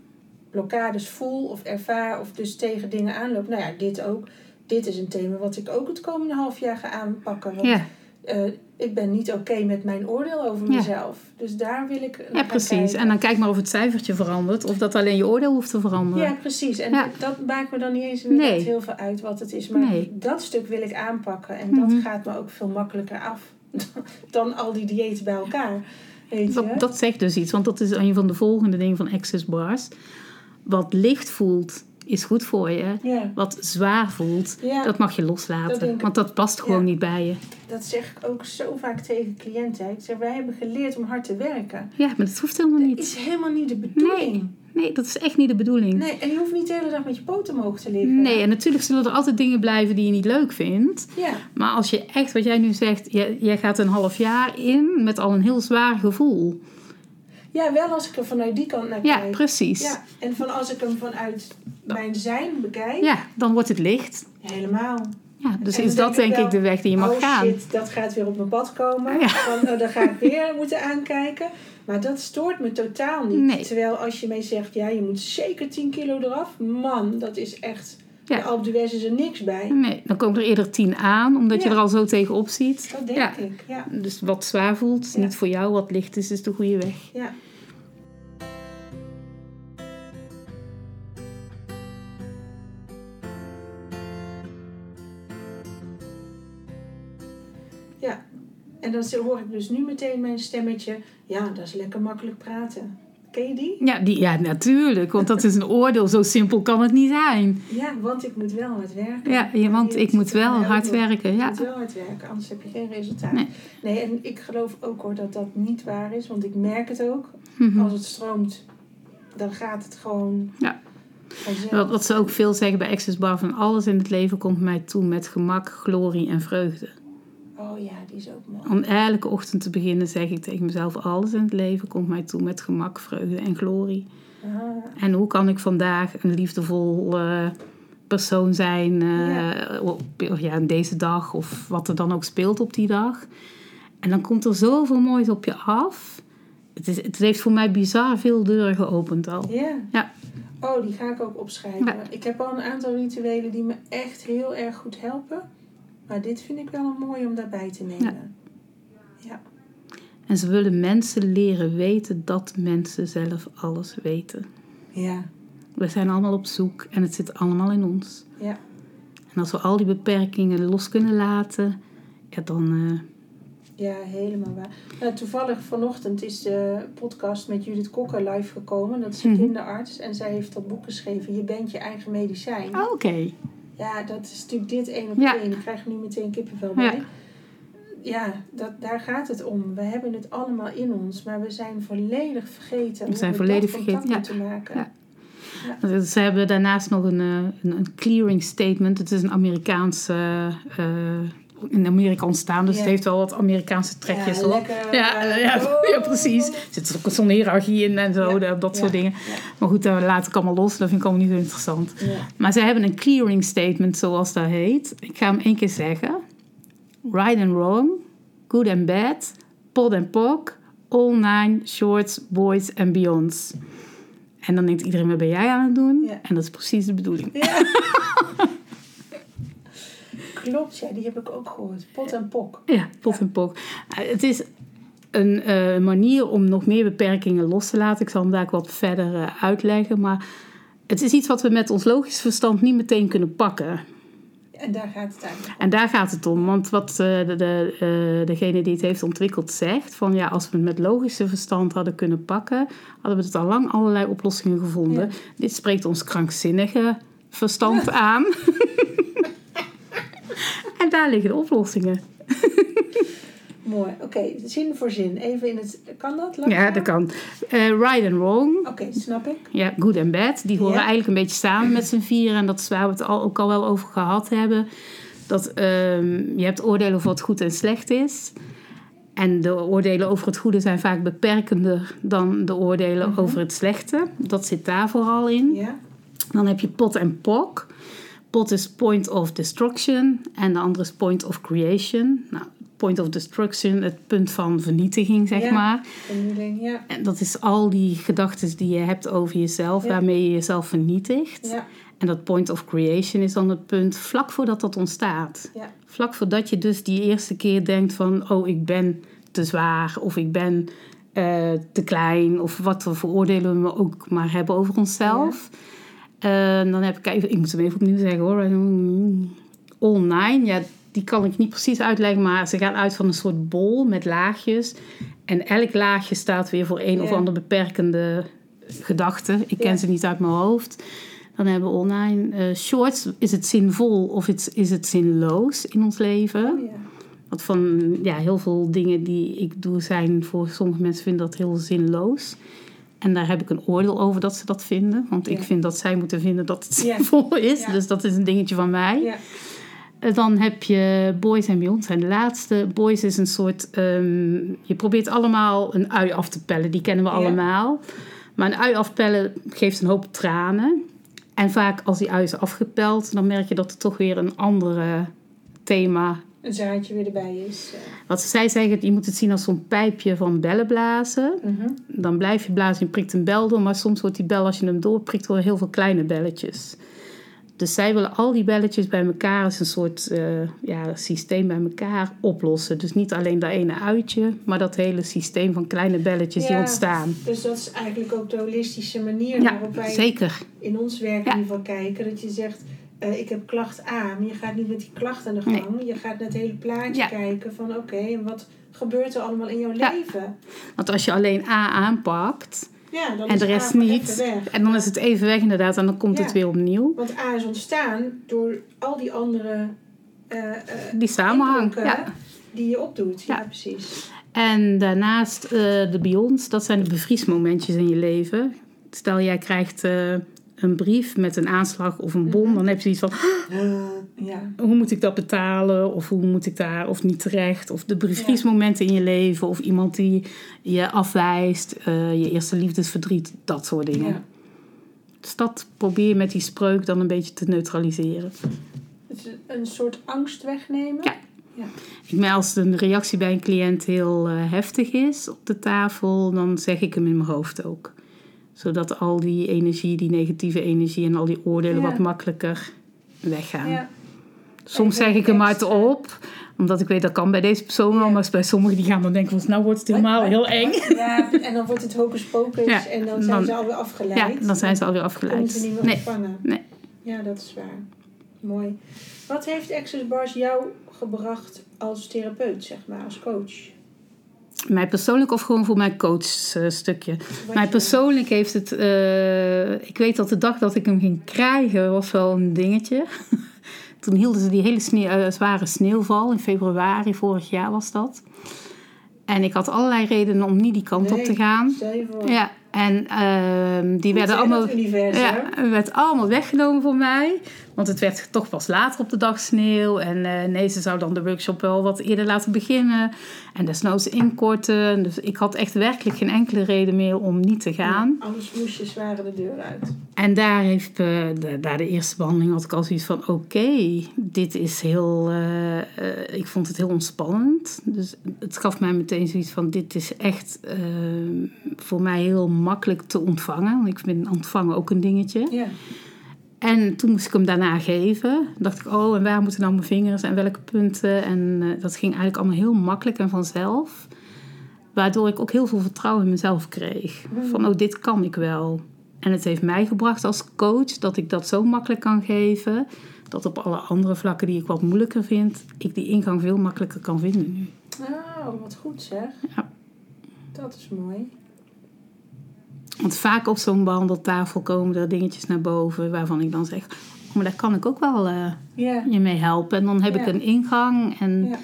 blokkades voel of ervaar of dus tegen dingen aanloop. Nou ja, dit ook. Dit is een thema wat ik ook het komende half jaar ga aanpakken. Want Eh, ik ben niet oké met mijn oordeel over Ja. mezelf. Dus daar wil ik ja precies. kijken. En dan kijk maar of het cijfertje verandert. Of dat alleen je oordeel hoeft te veranderen. Ja, precies. En Ja. dat maakt me dan niet eens Nee. heel veel uit wat het is. Maar Nee. dat stuk wil ik aanpakken. En Mhm. dat gaat me ook veel makkelijker af dan al die diëten bij elkaar. Weet je? Dat, dat zegt dus iets, want dat is een van de volgende dingen van Access Bars. Wat licht voelt, is goed voor je. ja, Wat zwaar voelt, Ja. dat mag je Dat loslaten. want dat past gewoon niet bij je. dat zeg ik ook zo vaak tegen cliënten. Ik zeg, wij hebben geleerd om hard te werken. Ja, maar dat hoeft helemaal Dat niet. is helemaal niet de bedoeling. Nee, nee, dat is echt niet de bedoeling. Nee, en je hoeft niet de hele dag met je poten omhoog te liggen. Nee, en natuurlijk zullen er altijd dingen blijven die je niet leuk vindt. Ja, Maar als je echt, wat jij nu zegt, jij, jij gaat een half jaar in met al een heel zwaar gevoel. Ja, wel als ik er vanuit die kant naar Ja, kijk. precies. Ja, en van als ik hem vanuit mijn zijn bekijk, Ja, dan wordt het licht. helemaal. Ja, dus is dat denk ik de weg die je mag oh gaan. shit, dat gaat weer op mijn pad komen. Ja. Van, oh, dan ga ik weer moeten aankijken. Maar dat stoort me totaal niet. Nee. Terwijl als je mij zegt, ja, je moet zeker 10 kilo eraf. Man, dat is echt... Ja. De Alpe d'Huez is er niks bij. Nee, dan komt er eerder tien aan, omdat je Ja. er al zo tegenop ziet. Dat denk Ja. ik, ja. Dus wat zwaar voelt, Ja. niet voor jou. Wat licht is, is de goede weg. ja. Ja, en dan hoor ik dus nu meteen mijn stemmetje. Ja, dat is lekker makkelijk praten. Ken je die? Ja, die, ja, natuurlijk. Want dat is een oordeel. Zo simpel kan het niet zijn. Ja, want ik moet wel hard werken. Ja, ja, want ik moet wel hard werken. Je Ja. moet wel hard werken, anders heb je geen resultaat. Nee. Nee. en ik geloof ook hoor dat dat niet waar is, want ik merk het ook. Mhm. Als het stroomt, dan gaat het gewoon Ja. Wat, wat ze ook veel zeggen bij Access Bar, van alles in het leven komt mij toe met gemak, glorie en vreugde. Oh ja, die is ook mooi. Om elke ochtend te beginnen zeg ik tegen mezelf, alles in het leven komt mij toe met gemak, vreugde en glorie. Ah, En hoe kan ik vandaag een liefdevol persoon zijn eh, op, of ja, deze dag of wat er dan ook speelt op die dag. En dan komt er zoveel moois op je af. Het, is, het heeft voor mij bizar veel deuren geopend al. ja. Ja. Oh, die ga ik ook opschrijven. Ja. Ik heb al een aantal rituelen die me echt heel erg goed helpen. Maar dit vind ik wel een mooi om daarbij te nemen. Ja. En ze willen mensen leren weten dat mensen zelf alles weten. Ja. We zijn allemaal op zoek en het zit allemaal in ons. Ja. En als we al die beperkingen los kunnen laten, ja, dan. eh, Ja, helemaal waar. Nou, toevallig vanochtend is de podcast met Judith Kokker live gekomen. Dat is een Mhm. kinderarts. En zij heeft dat boek geschreven. Je bent je eigen medicijn. oh, Oké. Ja, dat is natuurlijk dit één op Ja. één. Ik krijg nu meteen kippenvel Ja. bij. Ja, dat, daar gaat het om. We hebben het allemaal in ons. Maar we zijn volledig vergeten. We zijn volledig vergeten, ja. moeten maken. Ja. Ze hebben daarnaast nog een, eh, een, een clearing statement. Het is een Amerikaans. eh, eh, in Amerika ontstaan, dus Ja. het heeft wel wat Amerikaanse trekjes Ja, lekker, Ja, eh, ja, oh. ja, precies. Er zit ook zo'n hiërarchie in en zo, dat, soort dingen. Maar goed, daar laat ik allemaal los. Dat vind ik allemaal niet zo interessant. Maar ze hebben een clearing statement, zoals dat heet. Ik ga hem één keer zeggen. Right and wrong, good and bad, pot and pock, all nine, shorts, boys and beyonds. En dan denkt iedereen, wat ben jij aan het doen? En dat is precies de bedoeling. Klopt, ja, die heb ik ook gehoord. Pot en pok. Ja, pot en pok. Eh, Het is een eh, manier om nog meer beperkingen los te laten. Ik zal hem daar ook wat verder eh, uitleggen. Maar het is iets wat we met ons logisch verstand niet meteen kunnen pakken. En daar gaat het eigenlijk om. En daar gaat het om. Want wat de, de, degene die het heeft ontwikkeld zegt... van ja, als we het met logische verstand hadden kunnen pakken... hadden we het al lang allerlei oplossingen gevonden. Ja. Dit spreekt ons krankzinnige verstand aan. en daar liggen de oplossingen. Mooi. Oké, okay, zin voor zin. Even in het... Kan dat? Ja, dat kan. Uh, right and wrong. Oké, okay, snap ik. Ja, good and bad. Die horen eigenlijk een beetje samen met z'n vieren. En dat is waar we het al, ook al wel over gehad hebben. Dat um, je hebt oordelen over wat goed en slecht is. En de oordelen over het goede zijn vaak beperkender dan de oordelen -hmm. over het slechte. Dat zit daar vooral in. Dan heb je pot en pok. Pot is point of destruction en de andere is point of creation. Nou, point of destruction, het punt van vernietiging, zeg ja, maar. Ja. En dat is al die gedachten die je hebt over jezelf, Ja. waarmee je jezelf vernietigt. Ja, En dat point of creation is dan het punt vlak voordat dat ontstaat. ja, Vlak voordat je dus die eerste keer denkt van... oh, ik ben te zwaar of ik ben eh, te klein... of wat we veroordelen we ook maar hebben over onszelf. Eh, dan heb ik even... Ik moet hem even opnieuw zeggen hoor. All nine, ja, die kan ik niet precies uitleggen... maar ze gaan uit van een soort bol met laagjes. En elk laagje staat weer voor een of ander beperkende gedachte. Ik ken ze niet uit mijn hoofd. Dan hebben we online eh, shorts. Is het zinvol of is, is het zinloos in ons leven? oh. Want van ja, heel veel dingen die ik doe zijn voor sommige mensen vinden dat heel zinloos. En daar heb ik een oordeel over dat ze dat vinden. Want ik vind dat zij moeten vinden dat het Ja. zinvol is. Ja. Dus dat is een dingetje van mij. Ja, Eh, Dan heb je Boys en Beyond zijn de laatste. Boys is een soort... ehm, je probeert allemaal een ui af te pellen. Die kennen we allemaal. Maar een ui afpellen geeft een hoop tranen. En vaak als die ui is afgepeld... dan merk je dat er toch weer een andere thema... een zaadje weer erbij is. eh. Wat zij zeggen, je moet het zien als zo'n pijpje van bellen blazen. Mhm. Dan blijf je blazen, je prikt een bel door. Maar soms wordt die bel, als je hem doorprikt, wel heel veel kleine belletjes. Dus zij willen al die belletjes bij elkaar als een soort eh, ja, systeem bij elkaar oplossen. Dus niet alleen dat ene uitje, maar dat hele systeem van kleine belletjes die ontstaan. Dus dat is eigenlijk ook de holistische manier Ja, waarop wij zeker. in ons werk in ieder geval kijken. Dat je zegt, eh, ik heb klacht A, maar je gaat niet met die klacht aan de gang. Je gaat naar het hele plaatje Ja. kijken van oké, en wat gebeurt er allemaal in jouw Ja. leven? Want als je alleen A aanpakt Ja, dan en is de A rest gewoon niet, en dan is het even weg inderdaad en dan komt het weer opnieuw. Want A is ontstaan door al die andere eh, Die samenhang. indrukken Ja. die je opdoet. Ja, precies. En daarnaast de beyonds, dat zijn de bevriesmomentjes in je leven. Stel jij krijgt een brief met een aanslag of een bom, Mhm. dan heb je iets van, Ja, hoe moet ik dat betalen? Of hoe moet ik daar, of niet terecht? Of de bevriesmomenten in je leven, of iemand die je afwijst, eh, je eerste liefdesverdriet, dat soort dingen. ja. Dus dat probeer je met die spreuk dan een beetje te neutraliseren. Het is een soort angst wegnemen. Ja. Ik merk als een reactie bij een cliënt heel eh, heftig is op de tafel, dan zeg ik hem in mijn hoofd ook. Zodat al die energie, die negatieve energie en al die oordelen Ja. wat makkelijker weggaan. Ja. Soms zeg ik hem extra. hardop, omdat ik weet dat kan bij deze persoon wel, Ja. maar bij sommigen die gaan dan denken van nou wordt het helemaal heel eng. Ja, en dan wordt het hocus pocus Ja, en dan zijn dan- ze alweer afgeleid. Ja, dan zijn ze alweer Dan afgeleid. ze niet meer Nee, ontvangen. nee. Ja, dat is waar. Mooi. Wat heeft Access Bars jou gebracht als therapeut, zeg maar, als coach? Mij persoonlijk of gewoon voor mijn coachstukje? Wat Mij persoonlijk heeft het. eh, ik weet dat de dag dat ik hem ging krijgen was wel een dingetje. Toen hielden ze die hele sneeuw, eh, zware sneeuwval in februari vorig jaar was dat. En ik had allerlei redenen om niet die kant op te gaan. Ja, en ehm, die werden allemaal. Ja, werd allemaal weggenomen voor mij. Want het werd toch pas later op de dag sneeuw. En eh, nee, ze zou dan de workshop wel wat eerder laten beginnen. En desnoods inkorten. Dus ik had echt werkelijk geen enkele reden meer om niet te gaan. Ja, anders moest je zware de deur uit. En daar heeft, eh, de, daar de eerste behandeling had ik al zoiets van... Oké, dit is heel... eh, ik vond het heel ontspannend. Dus het gaf mij meteen zoiets van... Dit is echt voor mij heel makkelijk te ontvangen. Want ik vind ontvangen ook een dingetje. Ja. En toen moest ik hem daarna geven. Dan dacht ik, oh, en waar moeten nou mijn vingers en welke punten? En eh, dat ging eigenlijk allemaal heel makkelijk en vanzelf. Waardoor ik ook heel veel vertrouwen in mezelf kreeg. Van, oh, dit kan ik wel. En het heeft mij gebracht als coach dat ik dat zo makkelijk kan geven. Dat op alle andere vlakken die ik wat moeilijker vind, ik die ingang veel makkelijker kan vinden nu. Oh, wat goed zeg. Ja. Dat is mooi. Want vaak op zo'n behandeltafel komen er dingetjes naar boven waarvan ik dan zeg: oh, maar daar kan ik ook wel uh, Ja. je mee helpen. En dan heb ik een ingang. En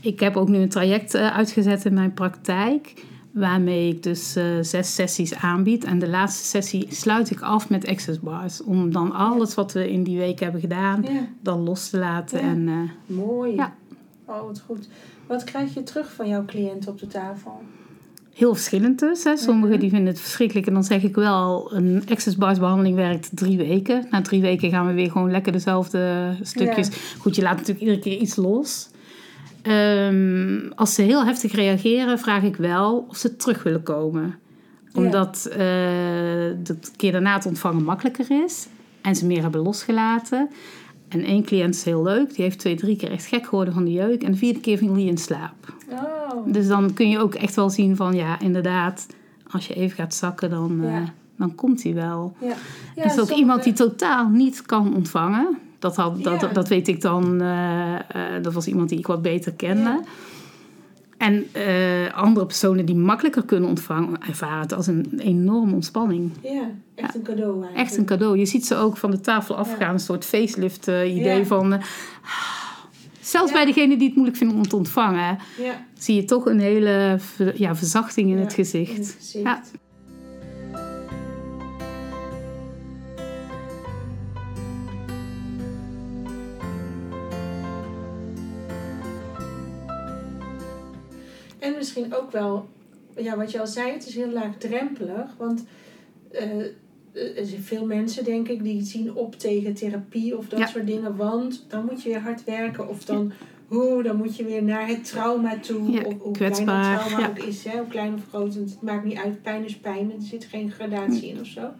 ik heb ook nu een traject eh, uitgezet in mijn praktijk. Waarmee ik dus eh, zes sessies aanbied. En de laatste sessie sluit ik af met access bars. Om dan alles wat we in die week hebben gedaan, dan los te laten. En eh, Mooi. Ja. Oh, wat goed. Wat krijg je terug van jouw cliënt op de tafel? Heel verschillend dus. Hè. Sommigen Mhm. die vinden het verschrikkelijk. En dan zeg ik wel, een access bars behandeling werkt drie weken. Na drie weken gaan we weer gewoon lekker dezelfde stukjes. Goed, je laat natuurlijk iedere keer iets los. Ehm, als ze heel heftig reageren, vraag ik wel of ze terug willen komen. Ja. Omdat eh, de keer daarna het ontvangen makkelijker is. En ze meer hebben losgelaten. En één cliënt is heel leuk. Die heeft twee, drie keer echt gek geworden van de jeuk. En de vierde keer viel hij in slaap. Oh, Dus dan kun je ook echt wel zien van ja, inderdaad, als je even gaat zakken, dan, eh, dan komt hij wel. ja. is ook sommige- iemand die totaal niet kan ontvangen. Dat, had, dat, dat weet ik dan, eh, eh, dat was iemand die ik wat beter kende. En eh, andere personen die makkelijker kunnen ontvangen, ervaren het als een enorme ontspanning. Ja, echt een cadeau eigenlijk. Echt een cadeau. Je ziet ze ook van de tafel afgaan, een soort facelift eh, idee Ja. van... eh, zelfs bij degene die het moeilijk vinden om te ontvangen, Ja, zie je toch een hele ja, verzachting in het gezicht. in het gezicht. Ja. Misschien ook wel, ja, wat je al zei, het is heel laagdrempelig. Want eh, eh, er zijn veel mensen, denk ik, die zien op tegen therapie of dat Ja. soort dingen. Want dan moet je weer hard werken of dan, hoe, dan moet je weer naar het trauma toe. Ja, of, hoe kwetsbaar, klein dat trauma ja. ook is, hè, hoe klein of groot. Het maakt niet uit, pijn is pijn. Er zit geen gradatie in of zo.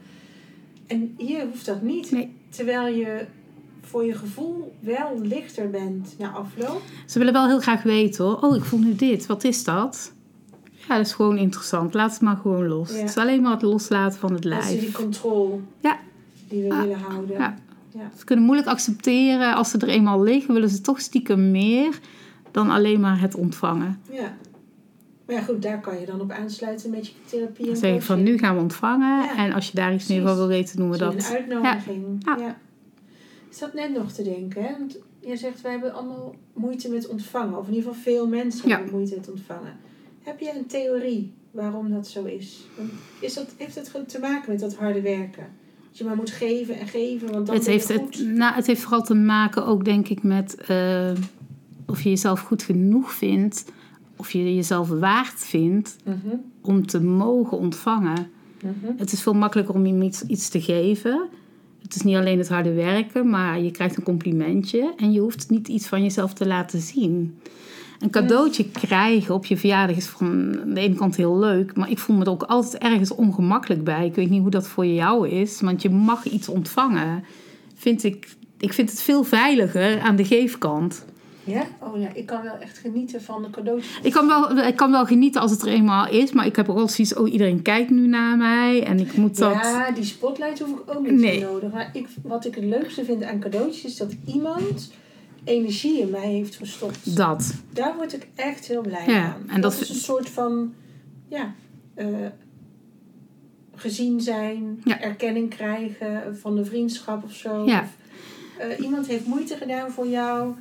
En hier hoeft dat niet. Nee. Terwijl je voor je gevoel wel lichter bent na afloop. Ze willen wel heel graag weten hoor. Oh, ik voel nu dit. Wat is dat? Ja, dat is gewoon interessant. Laat het maar gewoon los. Ja. Het is alleen maar het loslaten van het Dat is die lijf. controle Ja. die we Ah, willen houden. ja. Ja. Ze kunnen moeilijk accepteren. Als ze er eenmaal liggen, willen ze toch stiekem meer dan alleen maar het ontvangen. Ja. Maar ja, goed, daar kan je dan op aansluiten met je therapie en zeg ik van nu gaan we ontvangen. En als je daar iets meer van wil weten, doen we dat. Een uitnodiging. Ja. Ik zat net nog te denken, hè? Want je zegt, wij hebben allemaal moeite met ontvangen. Of in ieder geval veel mensen Ja. hebben moeite met ontvangen. Heb je een theorie waarom dat zo is? Is dat, heeft het te maken met dat harde werken? Dat je maar moet geven en geven, want dan Het je heeft, goed. het, nou, het heeft vooral te maken ook, denk ik, met eh, of je jezelf goed genoeg vindt. Of je jezelf waard vindt Mhm, om te mogen ontvangen. mhm. Het is veel makkelijker om iemand iets, iets te geven. Het is niet alleen het harde werken, maar je krijgt een complimentje. En je hoeft niet iets van jezelf te laten zien. Een cadeautje krijgen op je verjaardag is van aan de ene kant heel leuk. Maar ik voel me er ook altijd ergens ongemakkelijk bij. Ik weet niet hoe dat voor jou is. Want je mag iets ontvangen. Vind ik, ik vind het veel veiliger aan de geefkant. Ja? Oh ja, ik kan wel echt genieten van de cadeautjes. Ik kan, wel, ik kan wel genieten als het er eenmaal is. Maar ik heb ook wel zoiets... Oh, iedereen kijkt nu naar mij. En ik moet dat... Ja, die spotlight hoef ik ook niet Nee. te nodig. Maar ik, wat ik het leukste vind aan cadeautjes is dat iemand energie in mij heeft gestopt. Dat. Daar word ik echt heel blij Ja, van. en dat, dat is een soort van, ja, eh, gezien zijn, Ja. erkenning krijgen van de vriendschap of zo. Ja. Of, eh, iemand heeft moeite gedaan voor jou.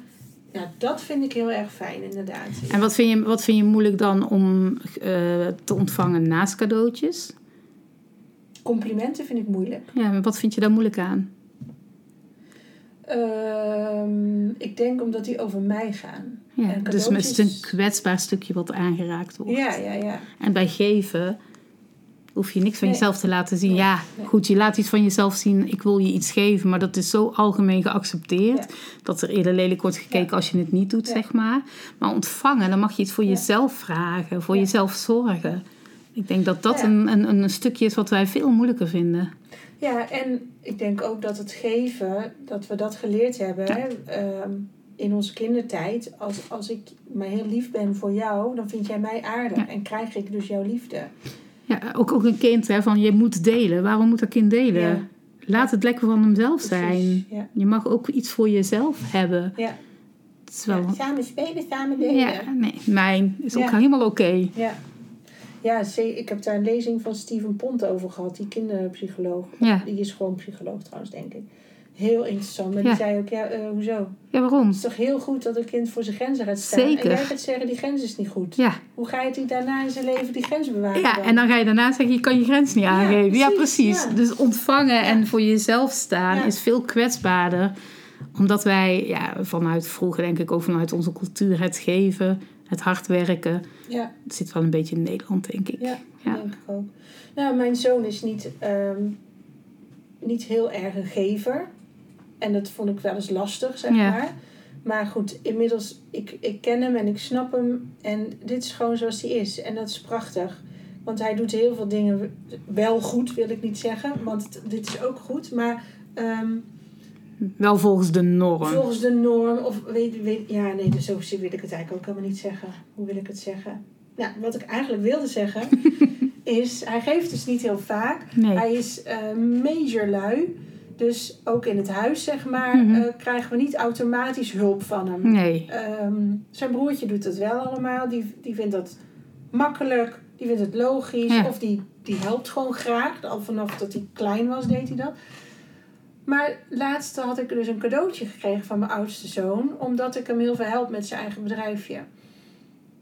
Ja, dat vind ik heel erg fijn, inderdaad. En wat vind je, wat vind je moeilijk dan om eh, te ontvangen naast cadeautjes? Complimenten vind ik moeilijk. Ja, maar wat vind je daar moeilijk aan? Ehm, ik denk omdat die over mij gaan. Ja, En dus het is een kwetsbaar stukje wat aangeraakt wordt. Ja, ja, ja. En bij geven hoef je niks van Nee. jezelf te laten zien. Nee, Ja, nee. goed, je laat iets van jezelf zien. Ik wil je iets geven, maar dat is zo algemeen geaccepteerd... dat er eerder lelijk wordt gekeken Ja. als je het niet doet, Ja. zeg maar. Maar ontvangen, dan mag je iets voor jezelf vragen, voor jezelf zorgen. Ik denk dat dat een, een, een stukje is wat wij veel moeilijker vinden. Ja, en ik denk ook dat het geven, dat we dat geleerd hebben hè, ehm, in onze kindertijd. Als, als ik maar heel lief ben voor jou, dan vind jij mij aardig en krijg ik dus jouw liefde. Ja, ook, ook een kind, hè, van je moet delen. Waarom moet dat kind delen? Ja. Laat het lekker van hemzelf zijn. ja. Je mag ook iets voor jezelf hebben. Ja. Wel... Ja, samen spelen, samen delen. Ja, nee, mijn is ook Ja. helemaal oké. Ja. Ja, ze- ik heb daar een lezing van Steven Pont over gehad, die kinderpsycholoog. Ja. Die is gewoon psycholoog trouwens, denk ik. Heel interessant. Maar Ja. die zei ook, ja, eh, hoezo? Ja, waarom? Het is toch heel goed dat een kind voor zijn grenzen gaat staan. Zeker. En jij gaat zeggen, die grens is niet goed. Ja. Hoe ga je die daarna in zijn leven die grens bewaren ja, dan? en dan ga je daarna zeggen, je kan je grens niet aangeven. Ja, precies, precies. ja. Dus ontvangen en voor jezelf staan is veel kwetsbaarder. Omdat wij ja, vanuit vroeger, denk ik, ook vanuit onze cultuur, het geven, het hard werken. Ja, Het zit wel een beetje in Nederland, denk ik. ja, Ja. denk ik ook. Nou, mijn zoon is niet, ehm, niet heel erg een gever. En dat vond ik wel eens lastig, zeg Ja. maar. Maar goed, inmiddels, ik, ik ken hem en ik snap hem. En dit is gewoon zoals hij is. En dat is prachtig. Want hij doet heel veel dingen wel goed, wil ik niet zeggen. Want het- dit is ook goed. Maar ehm, Wel volgens de norm. volgens de norm. Of weet, weet, ja, nee, dus zo wil ik het eigenlijk ook helemaal niet zeggen. Hoe wil ik het zeggen? Nou, wat ik eigenlijk wilde zeggen is, hij geeft dus niet heel vaak. Nee. Hij is eh, major lui. Dus ook in het huis, zeg maar, Mhm. eh, krijgen we niet automatisch hulp van hem. Nee. Ehm, zijn broertje doet het wel allemaal. Die, die vindt dat makkelijk. Die vindt het logisch. Ja. Of die, die helpt gewoon graag. Al vanaf dat hij klein was, deed hij dat. Maar laatst had ik dus een cadeautje gekregen van mijn oudste zoon. Omdat ik hem heel veel help met zijn eigen bedrijfje.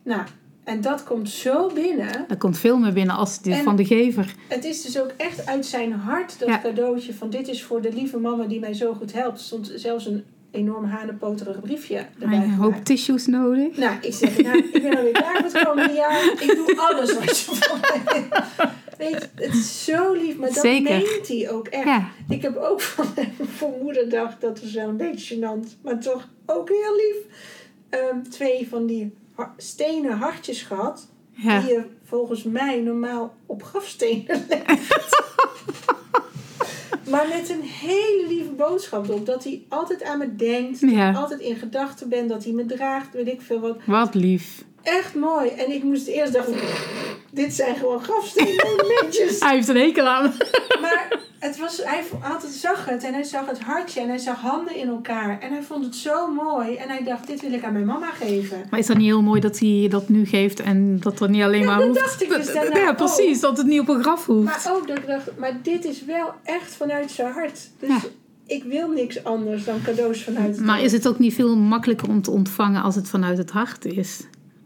Nou, en dat komt zo binnen. Er komt veel meer binnen als dit van de gever. Het is dus ook echt uit zijn hart dat Ja. cadeautje van dit is voor de lieve mama die mij zo goed helpt. Er stond zelfs een enorm hanenpoterig briefje erbij Een hoop tissues nodig. Nou, ik zeg, nou, ik ben alweer klaar voor het komende jaar. Ik doe alles wat je van mij. Weet je, het is zo lief, maar dat Zeker. meent hij ook echt. Ja. Ik heb ook van voor moederdag, dat was wel een beetje gênant, maar toch ook heel lief. ehm, twee van die stenen hartjes gehad. Ja. Die je volgens mij normaal op grafstenen legt. maar met een hele lieve boodschap erop. Dat hij altijd aan me denkt. Ja. altijd in gedachten ben. Dat hij me draagt. Weet ik veel wat. Wat lief. Echt mooi. En ik moest eerst dachten. Dit zijn gewoon grafstenen Hij heeft een hekel aan. Maar het was, hij altijd zag het. En hij zag het hartje. En hij zag handen in elkaar. En hij vond het zo mooi. En hij dacht, dit wil ik aan mijn mama geven. Maar is dat niet heel mooi dat hij dat nu geeft en dat er niet alleen Ja, maar dat hoeft? dacht ik dus daarna ja, precies. Dat het niet op een graf hoeft. Maar ook dat ik dacht, maar dit is wel echt vanuit zijn hart. Dus Ja. ik wil niks anders dan cadeaus vanuit het Maar is het ook niet veel makkelijker om te ontvangen als het vanuit het hart is?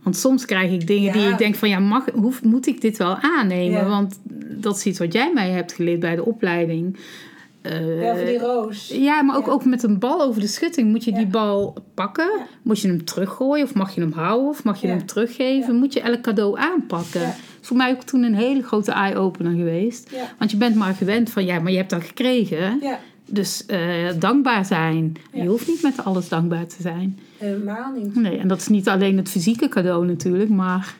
Want soms krijg ik dingen die ik denk van ja, mag, hoe, moet ik dit wel aannemen? Ja. Want dat is iets wat jij mij hebt geleerd bij de opleiding. Eh, Ja, die roos. ja, maar ook, Ja. ook met een bal over de schutting. Moet je die bal pakken? Moet je hem teruggooien? Of mag je hem houden? Of mag je hem teruggeven? Moet je elk cadeau aanpakken? Dat is voor mij ook toen een hele grote eye-opener geweest. Want je bent maar gewend van ja, maar je hebt dat gekregen. Ja, Dus eh, dankbaar zijn. Ja. Je hoeft niet met alles dankbaar te zijn. helemaal niet. Nee, en dat is niet alleen het fysieke cadeau natuurlijk, maar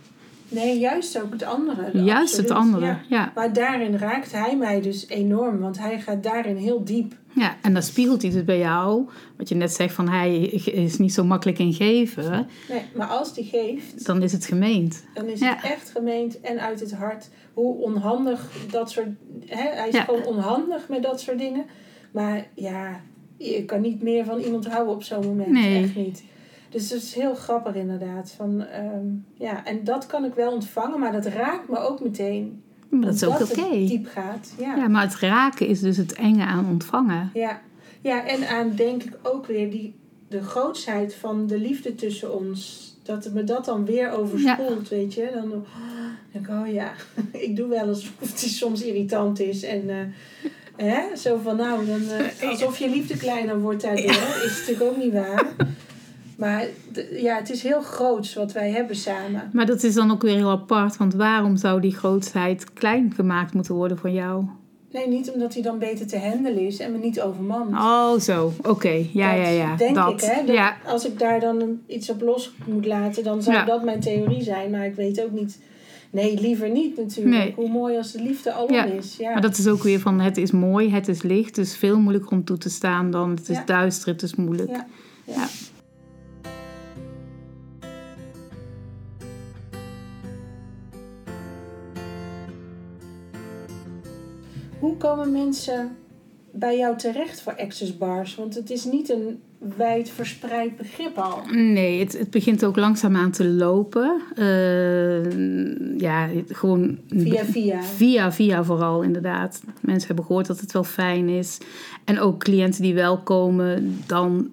Nee, juist ook het andere. juist het andere. ja. Ja. Maar daarin raakt hij mij dus enorm. Want hij gaat daarin heel diep. ja, en dan spiegelt hij dus bij jou. Wat je net zegt van hij is niet zo makkelijk in geven. Nee, maar als die geeft, Dan is het gemeend. dan is Ja. het echt gemeend en uit het hart. Hoe onhandig dat soort... Hè, hij is Ja. gewoon onhandig met dat soort dingen. Maar ja, je kan niet meer van iemand houden op zo'n moment. Nee. Echt niet. Dus het is heel grappig inderdaad. Van, ehm, ja, en dat kan ik wel ontvangen, maar dat raakt me ook meteen. Maar dat is ook oké. het diep gaat. Ja. Ja, maar het raken is dus het enge aan ontvangen. Ja. ja, en aan denk ik ook weer die, de grootsheid van de liefde tussen ons. Dat me dat dan weer overspoelt, weet je. Dan oh, denk ik, oh ja, ik doe wel alsof die soms irritant is. En eh, hè, zo van nou, dan, eh, alsof je liefde kleiner wordt daardoor. Is natuurlijk ook niet waar. Maar ja, het is heel groots wat wij hebben samen. Maar dat is dan ook weer heel apart. Want waarom zou die grootheid klein gemaakt moeten worden van jou? Nee, niet omdat hij dan beter te handelen is en me niet overmand. Oh, zo. Oké. Ja, Dat ja, ja. Denk dat. ik, hè? Dat Ja. Als ik daar dan iets op los moet laten, dan zou Ja. dat mijn theorie zijn. Maar ik weet ook niet. Nee, liever niet natuurlijk. Nee. Hoe mooi als de liefde alom Ja. is. Ja. Maar dat is ook weer van het is mooi, het is licht. Dus veel moeilijker om toe te staan dan het is Ja. duister, het is moeilijk. Ja. Ja. Hoe komen mensen bij jou terecht voor access bars? Want het is niet een wijd verspreid begrip al. Nee, het, het begint ook langzaamaan te lopen. Uh, ja, gewoon... Via via. Via via vooral, inderdaad. Mensen hebben gehoord dat het wel fijn is. En ook cliënten die wel komen, dan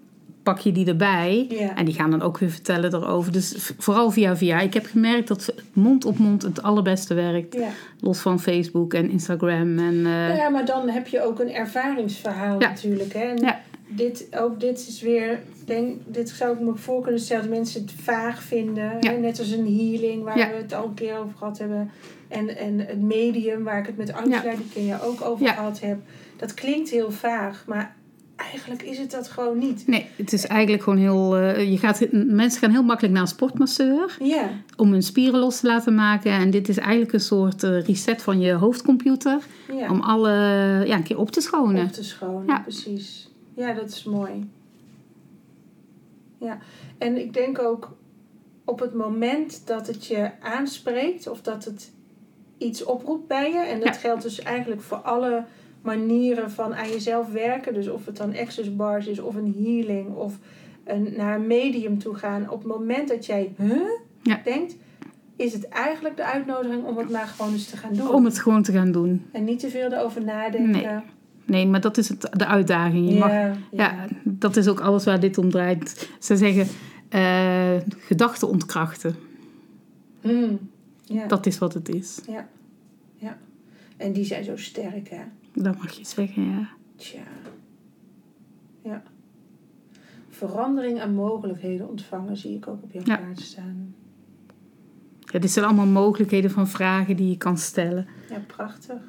pak je die erbij. En die gaan dan ook weer vertellen erover. Dus vooral via via. Ik heb gemerkt dat mond op mond het allerbeste werkt. Ja. Los van Facebook en Instagram. En, uh... Ja, maar dan heb je ook een ervaringsverhaal natuurlijk. Hè? En ja. dit, ook dit is weer... Denk, dit zou ik me voor kunnen stellen dat mensen het vaag vinden. Hè? Net als een healing waar we het al een keer over gehad hebben. En, en het medium waar ik het met Angela, die ken je ook over gehad heb. Dat klinkt heel vaag, maar eigenlijk is het dat gewoon niet. Nee, het is eigenlijk gewoon heel. Uh, je gaat, mensen gaan heel makkelijk naar een sportmasseur ja. om hun spieren los te laten maken. En dit is eigenlijk een soort uh, reset van je hoofdcomputer. Om alle ja, een keer op te schonen. Op te schonen, ja. precies. Ja, dat is mooi. Ja, en ik denk ook op het moment dat het je aanspreekt of dat het iets oproept bij je. En dat geldt dus eigenlijk voor alle manieren van aan jezelf werken. Dus of het dan access bars is of een healing of een, naar een medium toe gaan. Op het moment dat jij huh, denkt, is het eigenlijk de uitnodiging om het maar gewoon eens te gaan doen. Om het gewoon te gaan doen. En niet te veel erover nadenken. Nee. Nee, maar dat is het, de uitdaging. Je mag, ja, dat is ook alles waar dit om draait. Ze zeggen uh, gedachten ontkrachten. Mm, ja. Dat is wat het is. Ja. ja. En die zijn zo sterk, hè? Dat mag je zeggen, ja. Tja. Ja. Verandering en mogelijkheden ontvangen zie ik ook op jouw ja. kaart staan. Ja, dit zijn allemaal mogelijkheden van vragen die je kan stellen. Ja, prachtig.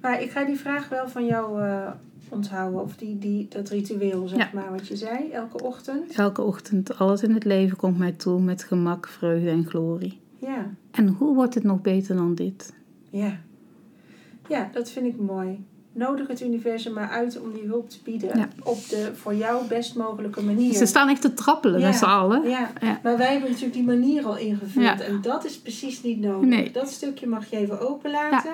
Maar ik ga die vraag wel van jou uh, onthouden. Of die, die, dat ritueel, zeg maar, wat je zei, elke ochtend. Elke ochtend. Alles in het leven komt mij toe met gemak, vreugde en glorie. Ja. En hoe wordt het nog beter dan dit? Ja. Ja, dat vind ik mooi. Nodig het universum maar uit om die hulp te bieden. Op de voor jou best mogelijke manier. Ze staan echt te trappelen met z'n allen. Ja. ja. maar wij hebben natuurlijk die manier al ingevuld. En dat is precies niet nodig. Nee. Dat stukje mag je even openlaten.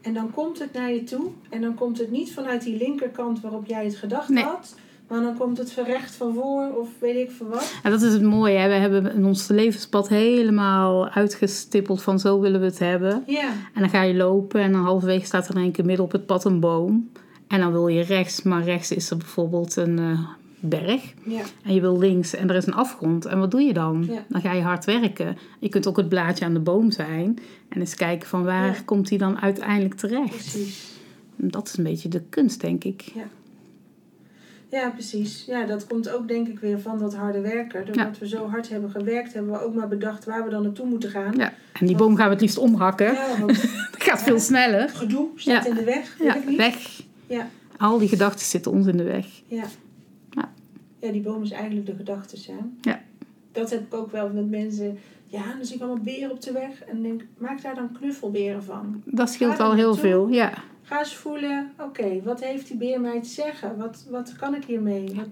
En dan komt het naar je toe. En dan komt het niet vanuit die linkerkant waarop jij het gedacht had. Maar dan komt het verrecht van voor of weet ik van wat. Ja, dat is het mooie. Hè? We hebben in ons levenspad helemaal uitgestippeld van zo willen we het hebben. Ja. En dan ga je lopen en dan halverwege staat er in één keer midden op het pad een boom. En dan wil je rechts, maar rechts is er bijvoorbeeld een uh, berg. Ja. En je wil links en er is een afgrond. En wat doe je dan? Ja. Dan ga je hard werken. Je kunt ook het blaadje aan de boom zijn. En eens kijken van waar komt die dan uiteindelijk terecht. Precies. Dat is een beetje de kunst, denk ik. Ja. Ja, precies. Ja, dat komt ook denk ik weer van dat harde werken. Doordat we zo hard hebben gewerkt, hebben we ook maar bedacht waar we dan naartoe moeten gaan. Ja, en die boom gaan we het liefst omhakken. Ja, want, dat gaat veel sneller. Gedoe staat in de weg, weet ja, ik niet. weg. Ja. Al die gedachten zitten ons in de weg. Ja. Ja, ja die boom is eigenlijk de gedachten, zijn. Ja. Dat heb ik ook wel met mensen... Ja, dan zie ik allemaal beren op de weg. En denk, maak daar dan knuffelberen van. Dat scheelt al heel veel, ja. Ga eens voelen, oké, wat heeft die beer mij te zeggen? Wat, wat kan ik hiermee? Wat,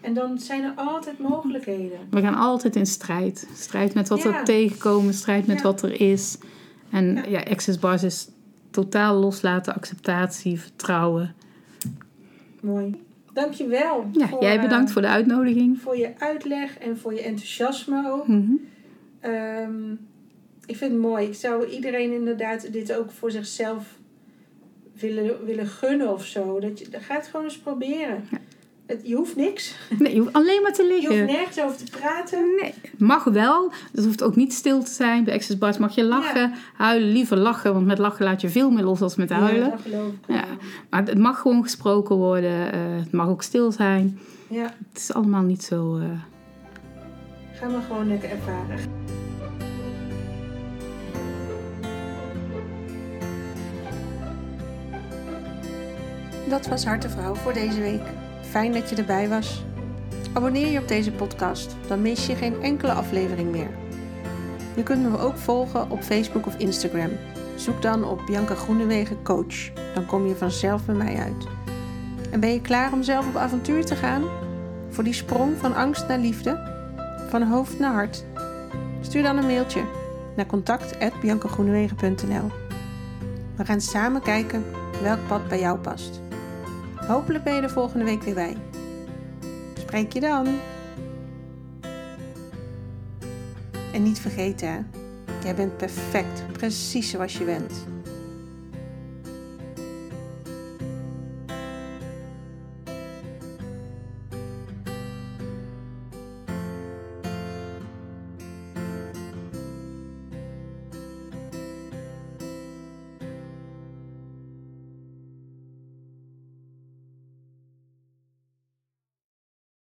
en dan zijn er altijd mogelijkheden. We gaan altijd in strijd. Strijd met wat we tegenkomen, strijd met wat er is. En ja, ja Access Bars is totaal loslaten, acceptatie, vertrouwen. Mooi. Dankjewel. Ja, voor, jij bedankt voor de uitnodiging. Voor je uitleg en voor je enthousiasme ook. Mm -hmm. um, ik vind het mooi. Ik zou iedereen inderdaad dit ook voor zichzelf willen, willen gunnen of zo. Dat je, ga het gewoon eens proberen. Ja. Het, je hoeft niks. Nee, je hoeft alleen maar te liggen. Je hoeft nergens over te praten. Nee, mag wel. Het hoeft ook niet stil te zijn. Bij Access Bars mag je lachen, ja. huilen. Liever lachen, want met lachen laat je veel meer los dan met huilen. Ja, dat geloof ik ja. Maar het mag gewoon gesproken worden. Uh, het mag ook stil zijn. Ja. Het is allemaal niet zo... Uh... Ga maar gewoon lekker ervaren. Dat was Hartevrouw voor deze week. Fijn dat je erbij was. Abonneer je op deze podcast, dan mis je geen enkele aflevering meer. Je kunt me ook volgen op Facebook of Instagram. Zoek dan op Bianca Groenewegen Coach. Dan kom je vanzelf bij mij uit. En ben je klaar om zelf op avontuur te gaan? Voor die sprong van angst naar liefde? Van hoofd naar hart? Stuur dan een mailtje naar contact@biancagroenewegen.nl. We gaan samen kijken welk pad bij jou past. Hopelijk ben je er volgende week weer bij. Spreek je dan. En niet vergeten, jij bent perfect, precies zoals je bent.